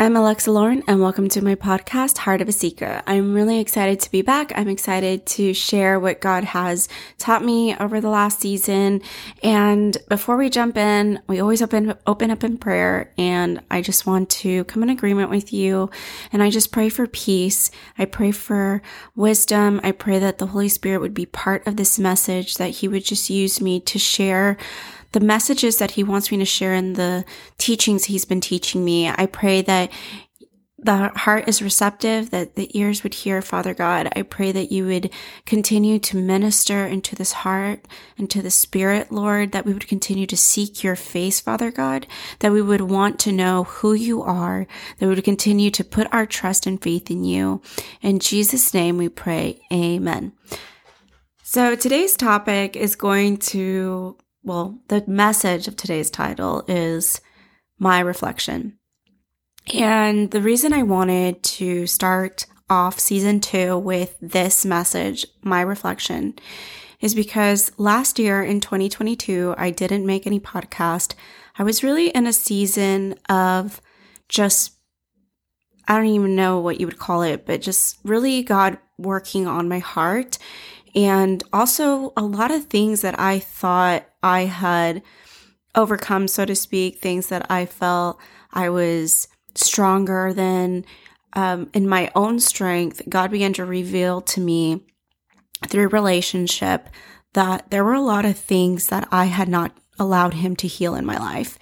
I'm Alexa Loryn, and welcome to my podcast, Heart of a Seeker. I'm really excited to be back. I'm excited to share what God has taught me over the last season. And before we jump in, we always open open up in prayer, and I just want to come in agreement with you. And I just pray for peace. I pray for wisdom. I pray that the Holy Spirit would be part of this message, that He would just use me to share the messages that he wants me to share and the teachings he's been teaching me. I pray that the heart is receptive, that the ears would hear, Father God. I pray that you would continue to minister into this heart, and to the spirit, Lord, that we would continue to seek your face, Father God, that we would want to know who you are, that we would continue to put our trust and faith in you. In Jesus' name we pray. Amen. So today's topic is going to well, the message of today's title is my reflection. And the reason I wanted to start off season two with this message, my reflection, is because last year in 2022, I didn't make any podcast. I was really in a season of just, I don't even know what you would call it, but just really God working on my heart and also a lot of things that I thought I had overcome, so to speak, things that I felt I was stronger than um, in my own strength. God began to reveal to me through relationship that there were a lot of things that I had not allowed Him to heal in my life.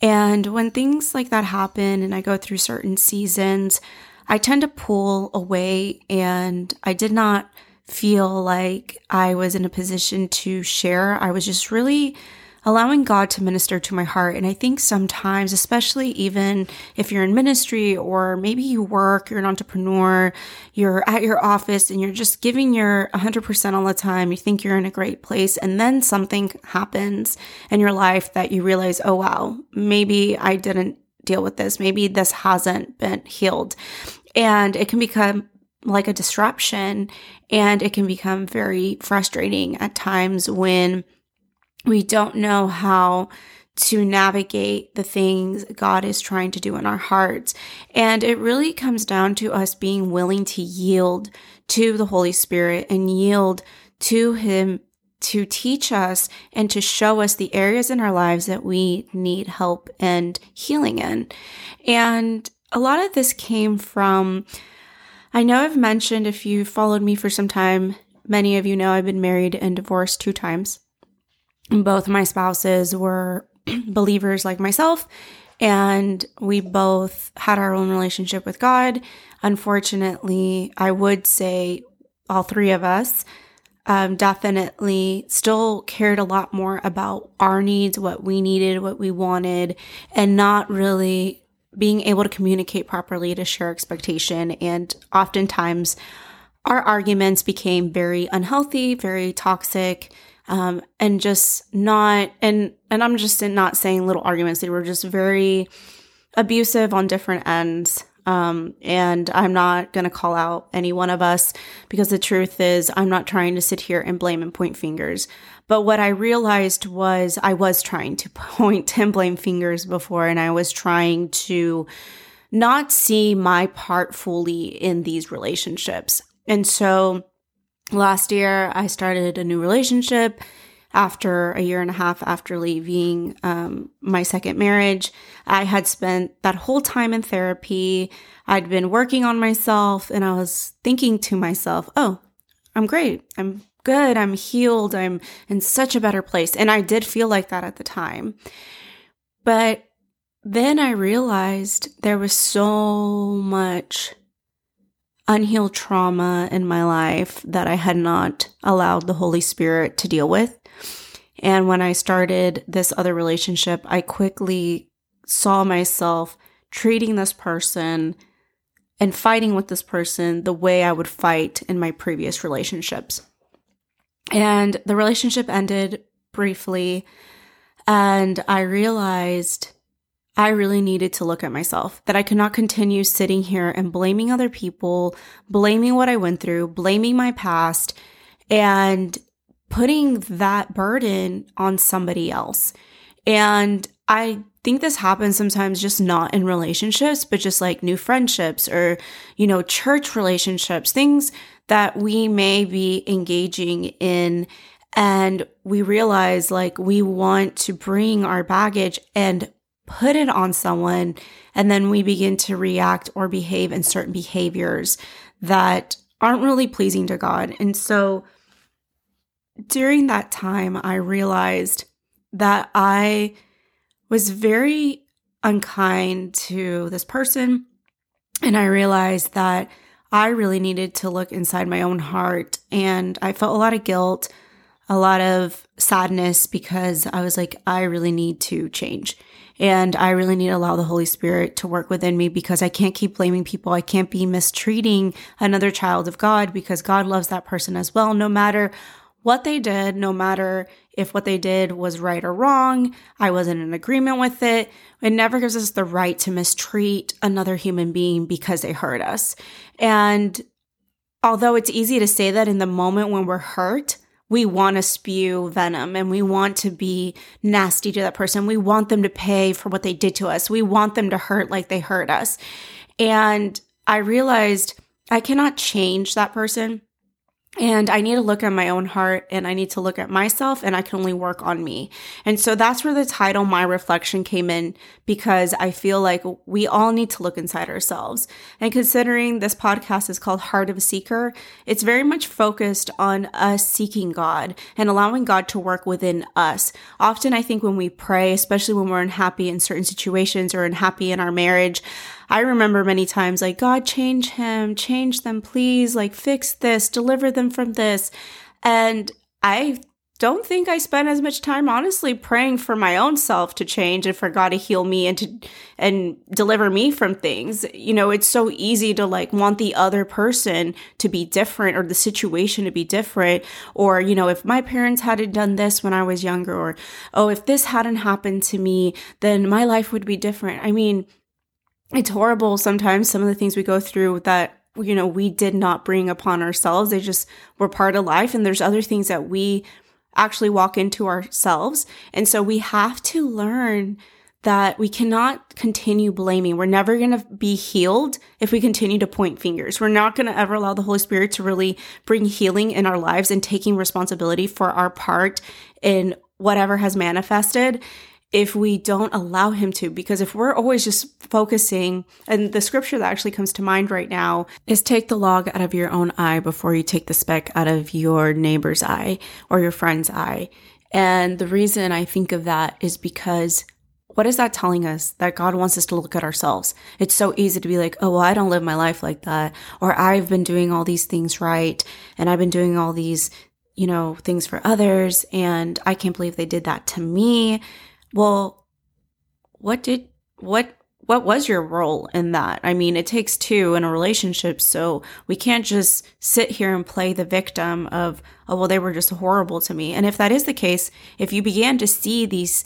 And when things like that happen and I go through certain seasons, I tend to pull away and I did not feel like I was in a position to share. I was just really allowing God to minister to my heart. And I think sometimes, especially even if you're in ministry or maybe you work, you're an entrepreneur, you're at your office and you're just giving your 100% all the time, you think you're in a great place. And then something happens in your life that you realize, oh, wow, maybe I didn't deal with this. Maybe this hasn't been healed. And it can become like a disruption and it can become very frustrating at times when we don't know how to navigate the things God is trying to do in our hearts. And it really comes down to us being willing to yield to the Holy Spirit and yield to Him to teach us and to show us the areas in our lives that we need help and healing in. And a lot of this came from I know I've mentioned if you followed me for some time, many of you know I've been married and divorced two times. Both my spouses were believers like myself, and we both had our own relationship with God. Unfortunately, I would say all three of us um, definitely still cared a lot more about our needs, what we needed, what we wanted, and not really being able to communicate properly to share expectation. And oftentimes, our arguments became very unhealthy, very toxic, um, and just not. And and I'm just not saying little arguments; they were just very abusive on different ends. Um, and I'm not going to call out any one of us because the truth is, I'm not trying to sit here and blame and point fingers. But what I realized was I was trying to point and blame fingers before, and I was trying to not see my part fully in these relationships. And so last year, I started a new relationship after a year and a half after leaving um, my second marriage. I had spent that whole time in therapy. I'd been working on myself and I was thinking to myself, oh, I'm great. I'm good. I'm healed. I'm in such a better place. And I did feel like that at the time. But then I realized there was so much unhealed trauma in my life that I had not allowed the Holy Spirit to deal with. And when I started this other relationship, I quickly saw myself treating this person and fighting with this person the way I would fight in my previous relationships. And the relationship ended briefly, and I realized I really needed to look at myself, that I could not continue sitting here and blaming other people, blaming what I went through, blaming my past, and putting that burden on somebody else. And I think this happens sometimes just not in relationships, but just like new friendships or, you know, church relationships, things that we may be engaging in. And we realize like we want to bring our baggage and put it on someone. And then we begin to react or behave in certain behaviors that aren't really pleasing to God. And so during that time, I realized that I was very unkind to this person. And I realized that I really needed to look inside my own heart. And I felt a lot of guilt, a lot of sadness because I was like, I really need to change. And I really need to allow the Holy Spirit to work within me because I can't keep blaming people. I can't be mistreating another child of God because God loves that person as well, no matter what they did, no matter if what they did was right or wrong. I wasn't in agreement with it. It never gives us the right to mistreat another human being because they hurt us. And although it's easy to say that in the moment when we're hurt, we want to spew venom and we want to be nasty to that person. We want them to pay for what they did to us. We want them to hurt like they hurt us. And I realized I cannot change that person. And I need to look at my own heart and I need to look at myself and I can only work on me. And so that's where the title, My Reflection came in because I feel like we all need to look inside ourselves. And considering this podcast is called Heart of a Seeker, it's very much focused on us seeking God and allowing God to work within us. Often I think when we pray, especially when we're unhappy in certain situations or unhappy in our marriage, I remember many times like, God, change him, change them, please, like fix this, deliver them from this. And I don't think I spent as much time honestly praying for my own self to change and for God to heal me and to and deliver me from things. You know, it's so easy to like want the other person to be different or the situation to be different or you know, if my parents hadn't done this when I was younger or oh, if this hadn't happened to me, then my life would be different. I mean, it's horrible sometimes some of the things we go through that you know we did not bring upon ourselves they just were part of life and there's other things that we actually walk into ourselves and so we have to learn that we cannot continue blaming. We're never going to be healed if we continue to point fingers. We're not going to ever allow the Holy Spirit to really bring healing in our lives and taking responsibility for our part in whatever has manifested if we don't allow him to. Because if we're always just focusing, and the scripture that actually comes to mind right now is take the log out of your own eye before you take the speck out of your neighbor's eye or your friend's eye. And the reason I think of that is because what is that telling us? That God wants us to look at ourselves. It's so easy to be like, oh, well, I don't live my life like that. Or I've been doing all these things right. And I've been doing all these, you know, things for others. And I can't believe they did that to me well, what did, what, what was your role in that? I mean, it takes two in a relationship. So we can't just sit here and play the victim of, oh, well, they were just horrible to me. And if that is the case, if you began to see these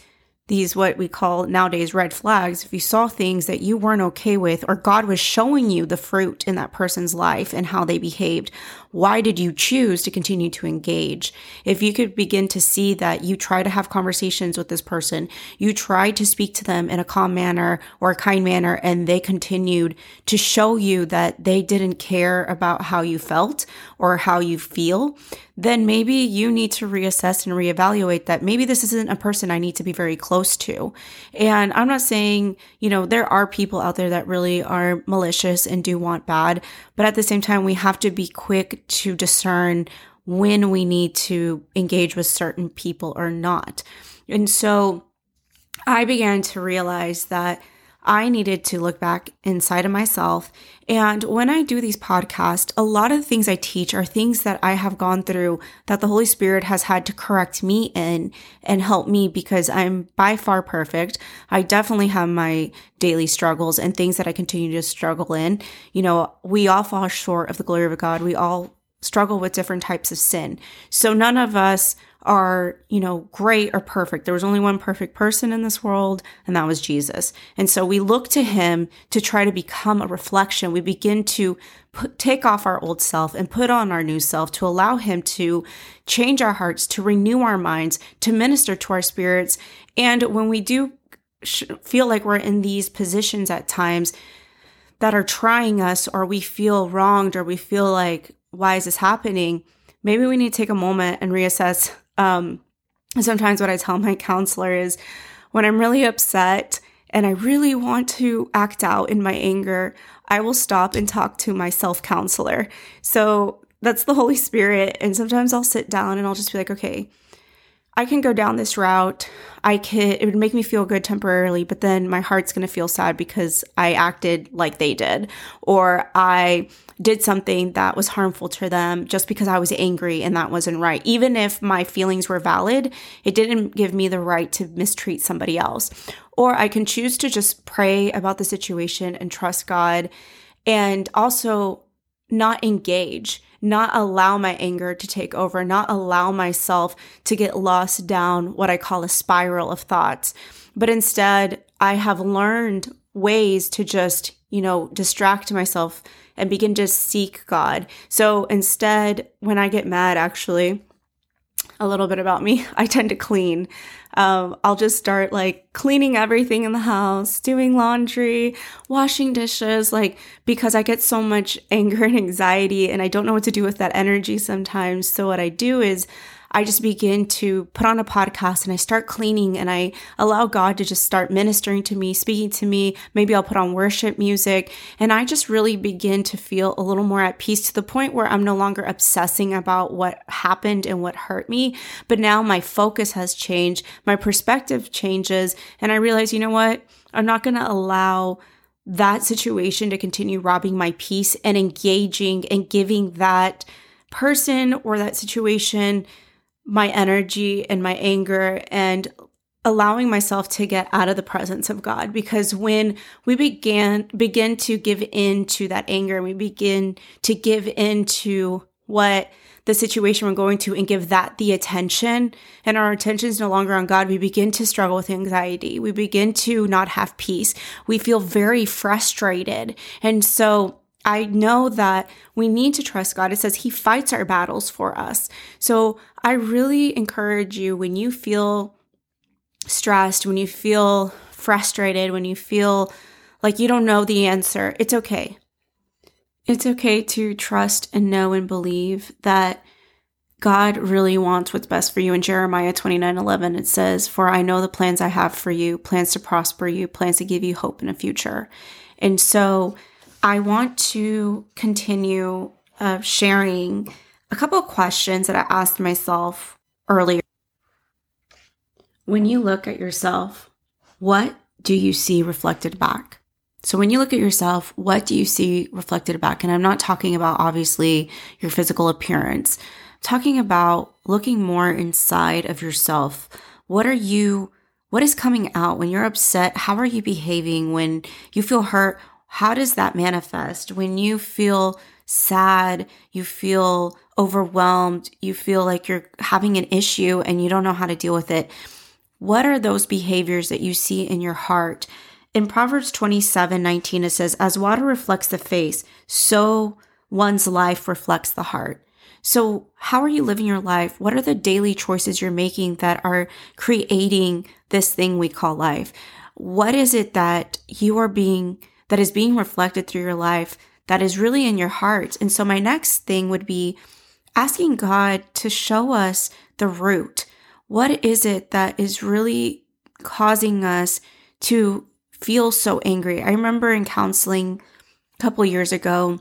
these what we call nowadays red flags if you saw things that you weren't okay with or god was showing you the fruit in that person's life and how they behaved why did you choose to continue to engage? If you could begin to see that you try to have conversations with this person you tried to speak to them in a calm manner or a kind manner and they continued to show you that they didn't care about how you felt or how you feel then maybe you need to reassess and reevaluate that maybe this isn't a person I need to be very close to. And I'm not saying, you know, there are people out there that really are malicious and do want bad, but at the same time, we have to be quick to discern when we need to engage with certain people or not. And so I began to realize that I needed to look back inside of myself. And when I do these podcasts, a lot of the things I teach are things that I have gone through that the Holy Spirit has had to correct me in and help me because I'm by far perfect. I definitely have my daily struggles and things that I continue to struggle in. You know, we all fall short of the glory of God. We all struggle with different types of sin. So none of us are, you know, great or perfect. There was only one perfect person in this world, and that was Jesus. And so we look to him to try to become a reflection. We begin to put, take off our old self and put on our new self to allow him to change our hearts, to renew our minds, to minister to our spirits. And when we do feel like we're in these positions at times that are trying us, or we feel wronged, or we feel like, why is this happening? Maybe we need to take a moment and reassess. Um, sometimes what I tell my counselor is when I'm really upset and I really want to act out in my anger, I will stop and talk to my self counselor. So that's the Holy Spirit. And sometimes I'll sit down and I'll just be like, okay, I can go down this route. I can, it would make me feel good temporarily, but then my heart's going to feel sad because I acted like they did, or I did something that was harmful to them just because I was angry and that wasn't right. Even if my feelings were valid, it didn't give me the right to mistreat somebody else. Or I can choose to just pray about the situation and trust God and also not engage not allow my anger to take over, not allow myself to get lost down what I call a spiral of thoughts. But instead, I have learned ways to just, you know, distract myself and begin to seek God. So instead, when I get mad, actually, a little bit about me, I tend to clean. Um, I'll just start like cleaning everything in the house, doing laundry, washing dishes, like because I get so much anger and anxiety and I don't know what to do with that energy sometimes. So, what I do is I just begin to put on a podcast and I start cleaning and I allow God to just start ministering to me, speaking to me. Maybe I'll put on worship music and I just really begin to feel a little more at peace to the point where I'm no longer obsessing about what happened and what hurt me. But now my focus has changed, my perspective changes, and I realize, you know what? I'm not going to allow that situation to continue robbing my peace and engaging and giving that person or that situation my energy and my anger and allowing myself to get out of the presence of God because when we began begin to give in to that anger and we begin to give in to what the situation we're going to and give that the attention and our attention is no longer on God, we begin to struggle with anxiety. We begin to not have peace. We feel very frustrated. And so I know that we need to trust God. It says He fights our battles for us. So I really encourage you when you feel stressed, when you feel frustrated, when you feel like you don't know the answer, it's okay. It's okay to trust and know and believe that God really wants what's best for you. In Jeremiah 29 11, it says, For I know the plans I have for you, plans to prosper you, plans to give you hope in a future. And so, I want to continue uh, sharing a couple of questions that I asked myself earlier. When you look at yourself, what do you see reflected back? So when you look at yourself, what do you see reflected back? And I'm not talking about obviously your physical appearance. I'm talking about looking more inside of yourself. What are you what is coming out when you're upset? How are you behaving when you feel hurt? How does that manifest when you feel sad, you feel overwhelmed, you feel like you're having an issue and you don't know how to deal with it? What are those behaviors that you see in your heart? In Proverbs 27 19, it says, As water reflects the face, so one's life reflects the heart. So, how are you living your life? What are the daily choices you're making that are creating this thing we call life? What is it that you are being that is being reflected through your life that is really in your heart. And so my next thing would be asking God to show us the root. What is it that is really causing us to feel so angry? I remember in counseling a couple years ago,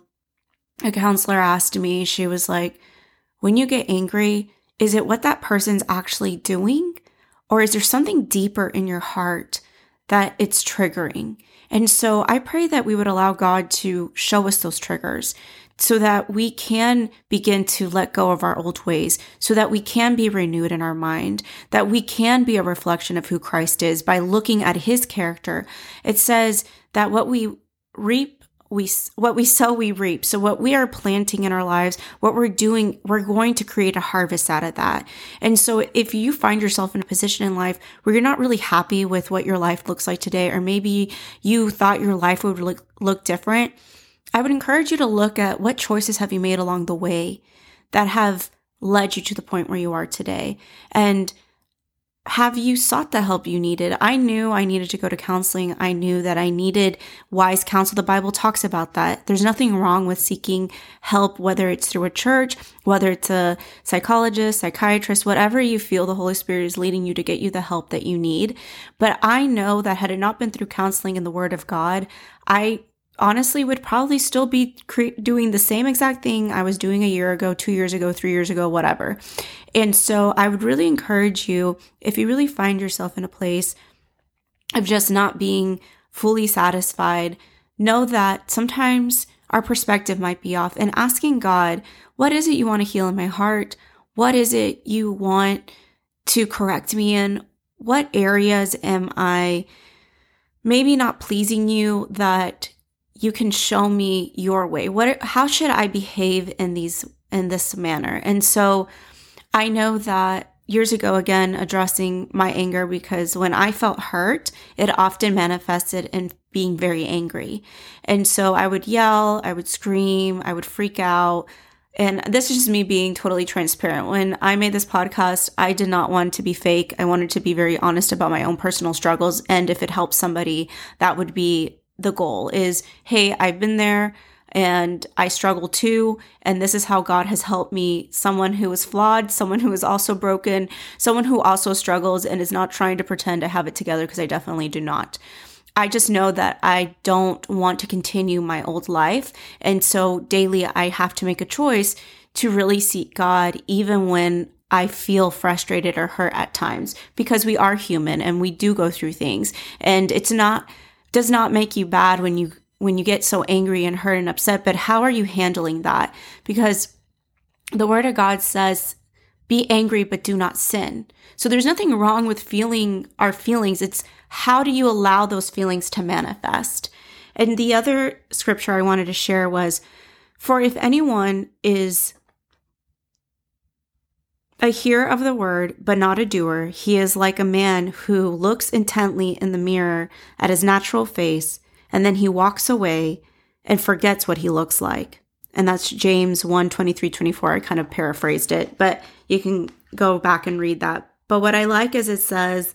a counselor asked me, she was like, when you get angry, is it what that person's actually doing? Or is there something deeper in your heart that it's triggering? And so I pray that we would allow God to show us those triggers so that we can begin to let go of our old ways, so that we can be renewed in our mind, that we can be a reflection of who Christ is by looking at his character. It says that what we reap we what we sow we reap. So what we are planting in our lives what we're doing we're going to create a harvest out of that. And so if you find yourself in a position in life where you're not really happy with what your life looks like today or maybe you thought your life would look, look different i would encourage you to look at what choices have you made along the way that have led you to the point where you are today. And have you sought the help you needed? I knew I needed to go to counseling. I knew that I needed wise counsel. The Bible talks about that. There's nothing wrong with seeking help, whether it's through a church, whether it's a psychologist, psychiatrist, whatever you feel the Holy Spirit is leading you to get you the help that you need. But I know that had it not been through counseling and the Word of God, I honestly would probably still be cre- doing the same exact thing I was doing a year ago, two years ago, three years ago, whatever. And so I would really encourage you if you really find yourself in a place of just not being fully satisfied, know that sometimes our perspective might be off and asking God, what is it you want to heal in my heart? What is it you want to correct me in? What areas am I maybe not pleasing you that you can show me your way. What how should I behave in these in this manner? And so I know that years ago again addressing my anger because when I felt hurt, it often manifested in being very angry. And so I would yell, I would scream, I would freak out. And this is just me being totally transparent. When I made this podcast, I did not want to be fake. I wanted to be very honest about my own personal struggles. And if it helps somebody, that would be the goal is, hey, I've been there and I struggle too. And this is how God has helped me. Someone who is flawed, someone who is also broken, someone who also struggles and is not trying to pretend to have it together because I definitely do not. I just know that I don't want to continue my old life. And so daily I have to make a choice to really seek God, even when I feel frustrated or hurt at times because we are human and we do go through things. And it's not, does not make you bad when you when you get so angry and hurt and upset, but how are you handling that? Because the word of God says, be angry, but do not sin. So there's nothing wrong with feeling our feelings. It's how do you allow those feelings to manifest? And the other scripture I wanted to share was, for if anyone is a hearer of the word, but not a doer, he is like a man who looks intently in the mirror at his natural face, and then he walks away and forgets what he looks like. And that's James 1 23 24. I kind of paraphrased it, but you can go back and read that. But what I like is it says,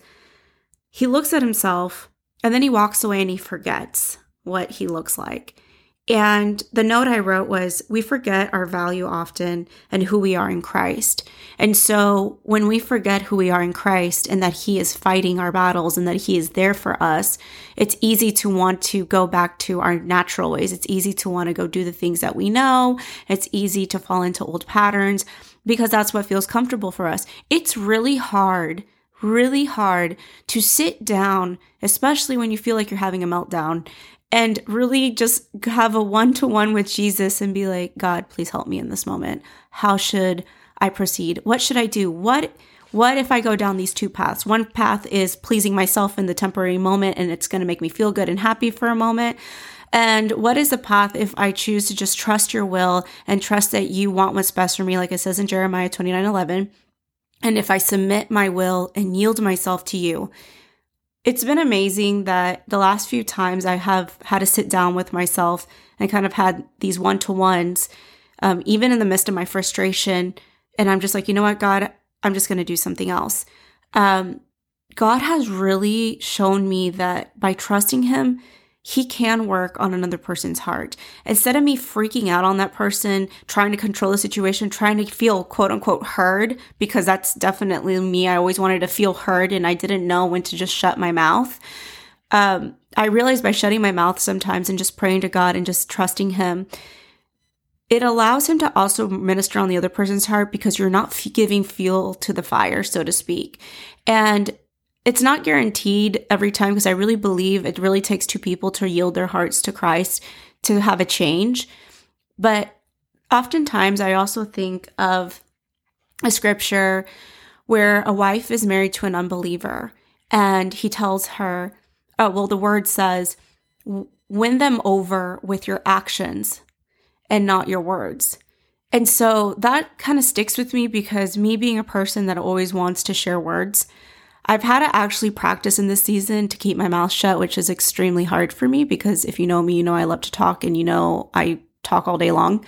he looks at himself and then he walks away and he forgets what he looks like. And the note I wrote was we forget our value often and who we are in Christ. And so when we forget who we are in Christ and that He is fighting our battles and that He is there for us, it's easy to want to go back to our natural ways. It's easy to want to go do the things that we know. It's easy to fall into old patterns because that's what feels comfortable for us. It's really hard really hard to sit down, especially when you feel like you're having a meltdown, and really just have a one to one with Jesus and be like, God, please help me in this moment. How should I proceed? What should I do? What what if I go down these two paths? One path is pleasing myself in the temporary moment and it's going to make me feel good and happy for a moment. And what is the path if I choose to just trust your will and trust that you want what's best for me, like it says in Jeremiah 29 11? And if I submit my will and yield myself to you, it's been amazing that the last few times I have had to sit down with myself and kind of had these one to ones, um, even in the midst of my frustration. And I'm just like, you know what, God, I'm just going to do something else. Um, God has really shown me that by trusting Him, he can work on another person's heart. Instead of me freaking out on that person, trying to control the situation, trying to feel quote unquote heard, because that's definitely me. I always wanted to feel heard and I didn't know when to just shut my mouth. Um, I realized by shutting my mouth sometimes and just praying to God and just trusting Him, it allows Him to also minister on the other person's heart because you're not f- giving fuel to the fire, so to speak. And it's not guaranteed every time because I really believe it really takes two people to yield their hearts to Christ to have a change. But oftentimes I also think of a scripture where a wife is married to an unbeliever and he tells her, oh, well, the word says, win them over with your actions and not your words. And so that kind of sticks with me because me being a person that always wants to share words, I've had to actually practice in this season to keep my mouth shut, which is extremely hard for me because if you know me, you know I love to talk and you know I talk all day long.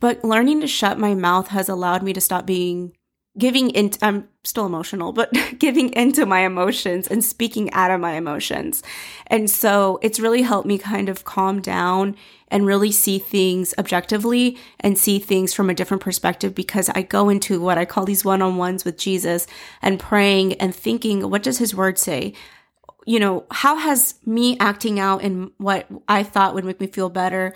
But learning to shut my mouth has allowed me to stop being giving in I'm still emotional, but giving into my emotions and speaking out of my emotions. And so it's really helped me kind of calm down and really see things objectively and see things from a different perspective because I go into what I call these one-on-ones with Jesus and praying and thinking, what does his word say? You know, how has me acting out in what I thought would make me feel better?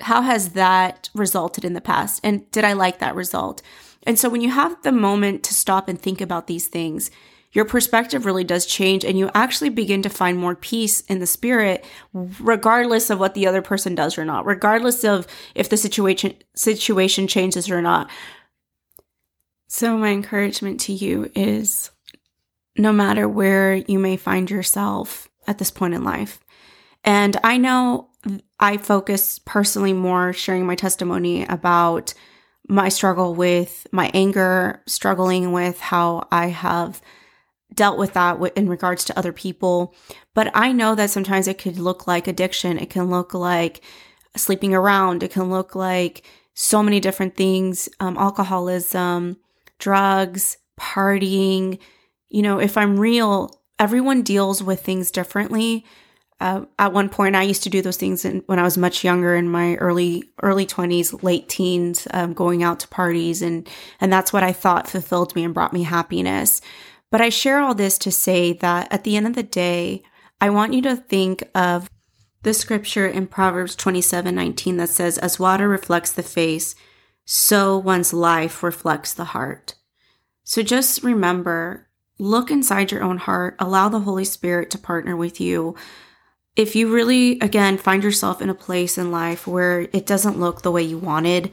How has that resulted in the past? And did I like that result? And so when you have the moment to stop and think about these things, your perspective really does change and you actually begin to find more peace in the spirit regardless of what the other person does or not regardless of if the situation situation changes or not. So my encouragement to you is no matter where you may find yourself at this point in life and i know i focus personally more sharing my testimony about my struggle with my anger, struggling with how I have dealt with that in regards to other people. But I know that sometimes it could look like addiction. It can look like sleeping around. It can look like so many different things um, alcoholism, drugs, partying. You know, if I'm real, everyone deals with things differently. Uh, at one point, I used to do those things in, when I was much younger, in my early early twenties, late teens, um, going out to parties, and and that's what I thought fulfilled me and brought me happiness. But I share all this to say that at the end of the day, I want you to think of the scripture in Proverbs twenty seven nineteen that says, "As water reflects the face, so one's life reflects the heart." So just remember, look inside your own heart, allow the Holy Spirit to partner with you if you really, again, find yourself in a place in life where it doesn't look the way you wanted,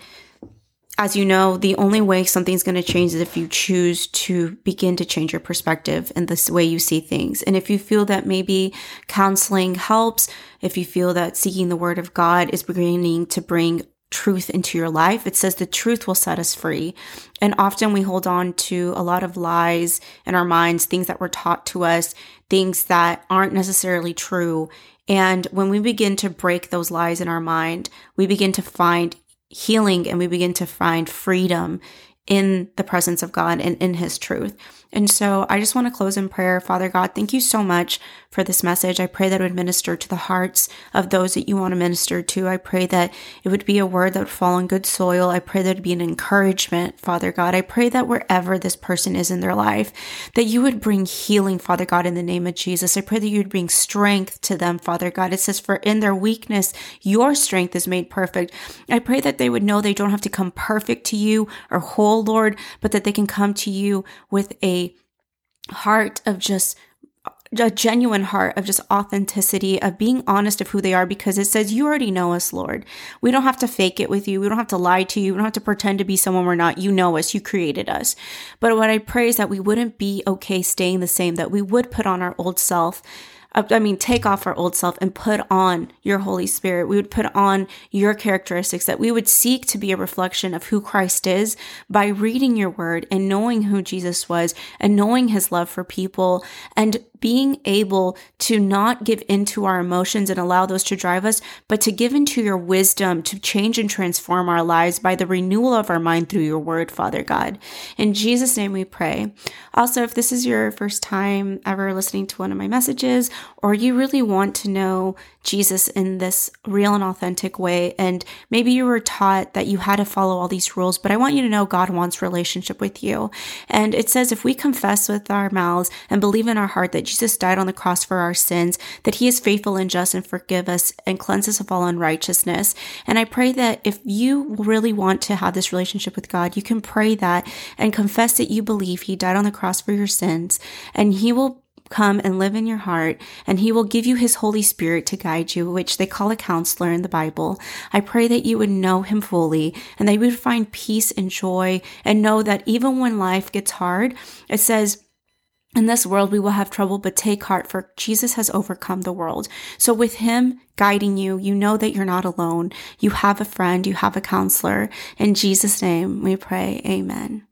as you know, the only way something's going to change is if you choose to begin to change your perspective and the way you see things. And if you feel that maybe counseling helps, if you feel that seeking the word of God is beginning to bring truth into your life, it says the truth will set us free. And often we hold on to a lot of lies in our minds, things that were taught to us, things that aren't necessarily true. And when we begin to break those lies in our mind, we begin to find healing and we begin to find freedom in the presence of God and in His truth. And so I just want to close in prayer. Father God, thank you so much for this message. I pray that it would minister to the hearts of those that you want to minister to. I pray that it would be a word that would fall on good soil. I pray that it would be an encouragement, Father God. I pray that wherever this person is in their life, that you would bring healing, Father God, in the name of Jesus. I pray that you would bring strength to them, Father God. It says, for in their weakness, your strength is made perfect. I pray that they would know they don't have to come perfect to you or whole, Lord, but that they can come to you with a heart of just a genuine heart of just authenticity, of being honest of who they are, because it says, You already know us, Lord. We don't have to fake it with you. We don't have to lie to you. We don't have to pretend to be someone we're not. You know us. You created us. But what I pray is that we wouldn't be okay staying the same, that we would put on our old self Uh, I mean, take off our old self and put on your Holy Spirit. We would put on your characteristics, that we would seek to be a reflection of who Christ is by reading your word and knowing who Jesus was and knowing his love for people and being able to not give into our emotions and allow those to drive us, but to give into your wisdom to change and transform our lives by the renewal of our mind through your word, Father God. In Jesus' name we pray. Also, if this is your first time ever listening to one of my messages, or you really want to know Jesus in this real and authentic way. And maybe you were taught that you had to follow all these rules, but I want you to know God wants relationship with you. And it says if we confess with our mouths and believe in our heart that Jesus died on the cross for our sins, that he is faithful and just and forgive us and cleanse us of all unrighteousness. And I pray that if you really want to have this relationship with God, you can pray that and confess that you believe he died on the cross for your sins and he will come and live in your heart, and He will give you His Holy Spirit to guide you, which they call a counselor in the Bible. I pray that you would know Him fully and that you would find peace and joy and know that even when life gets hard, it says, in this world, we will have trouble, but take heart, for Jesus has overcome the world. So, with Him guiding you, you know that you're not alone. You have a friend, you have a counselor. In Jesus' name, we pray. Amen.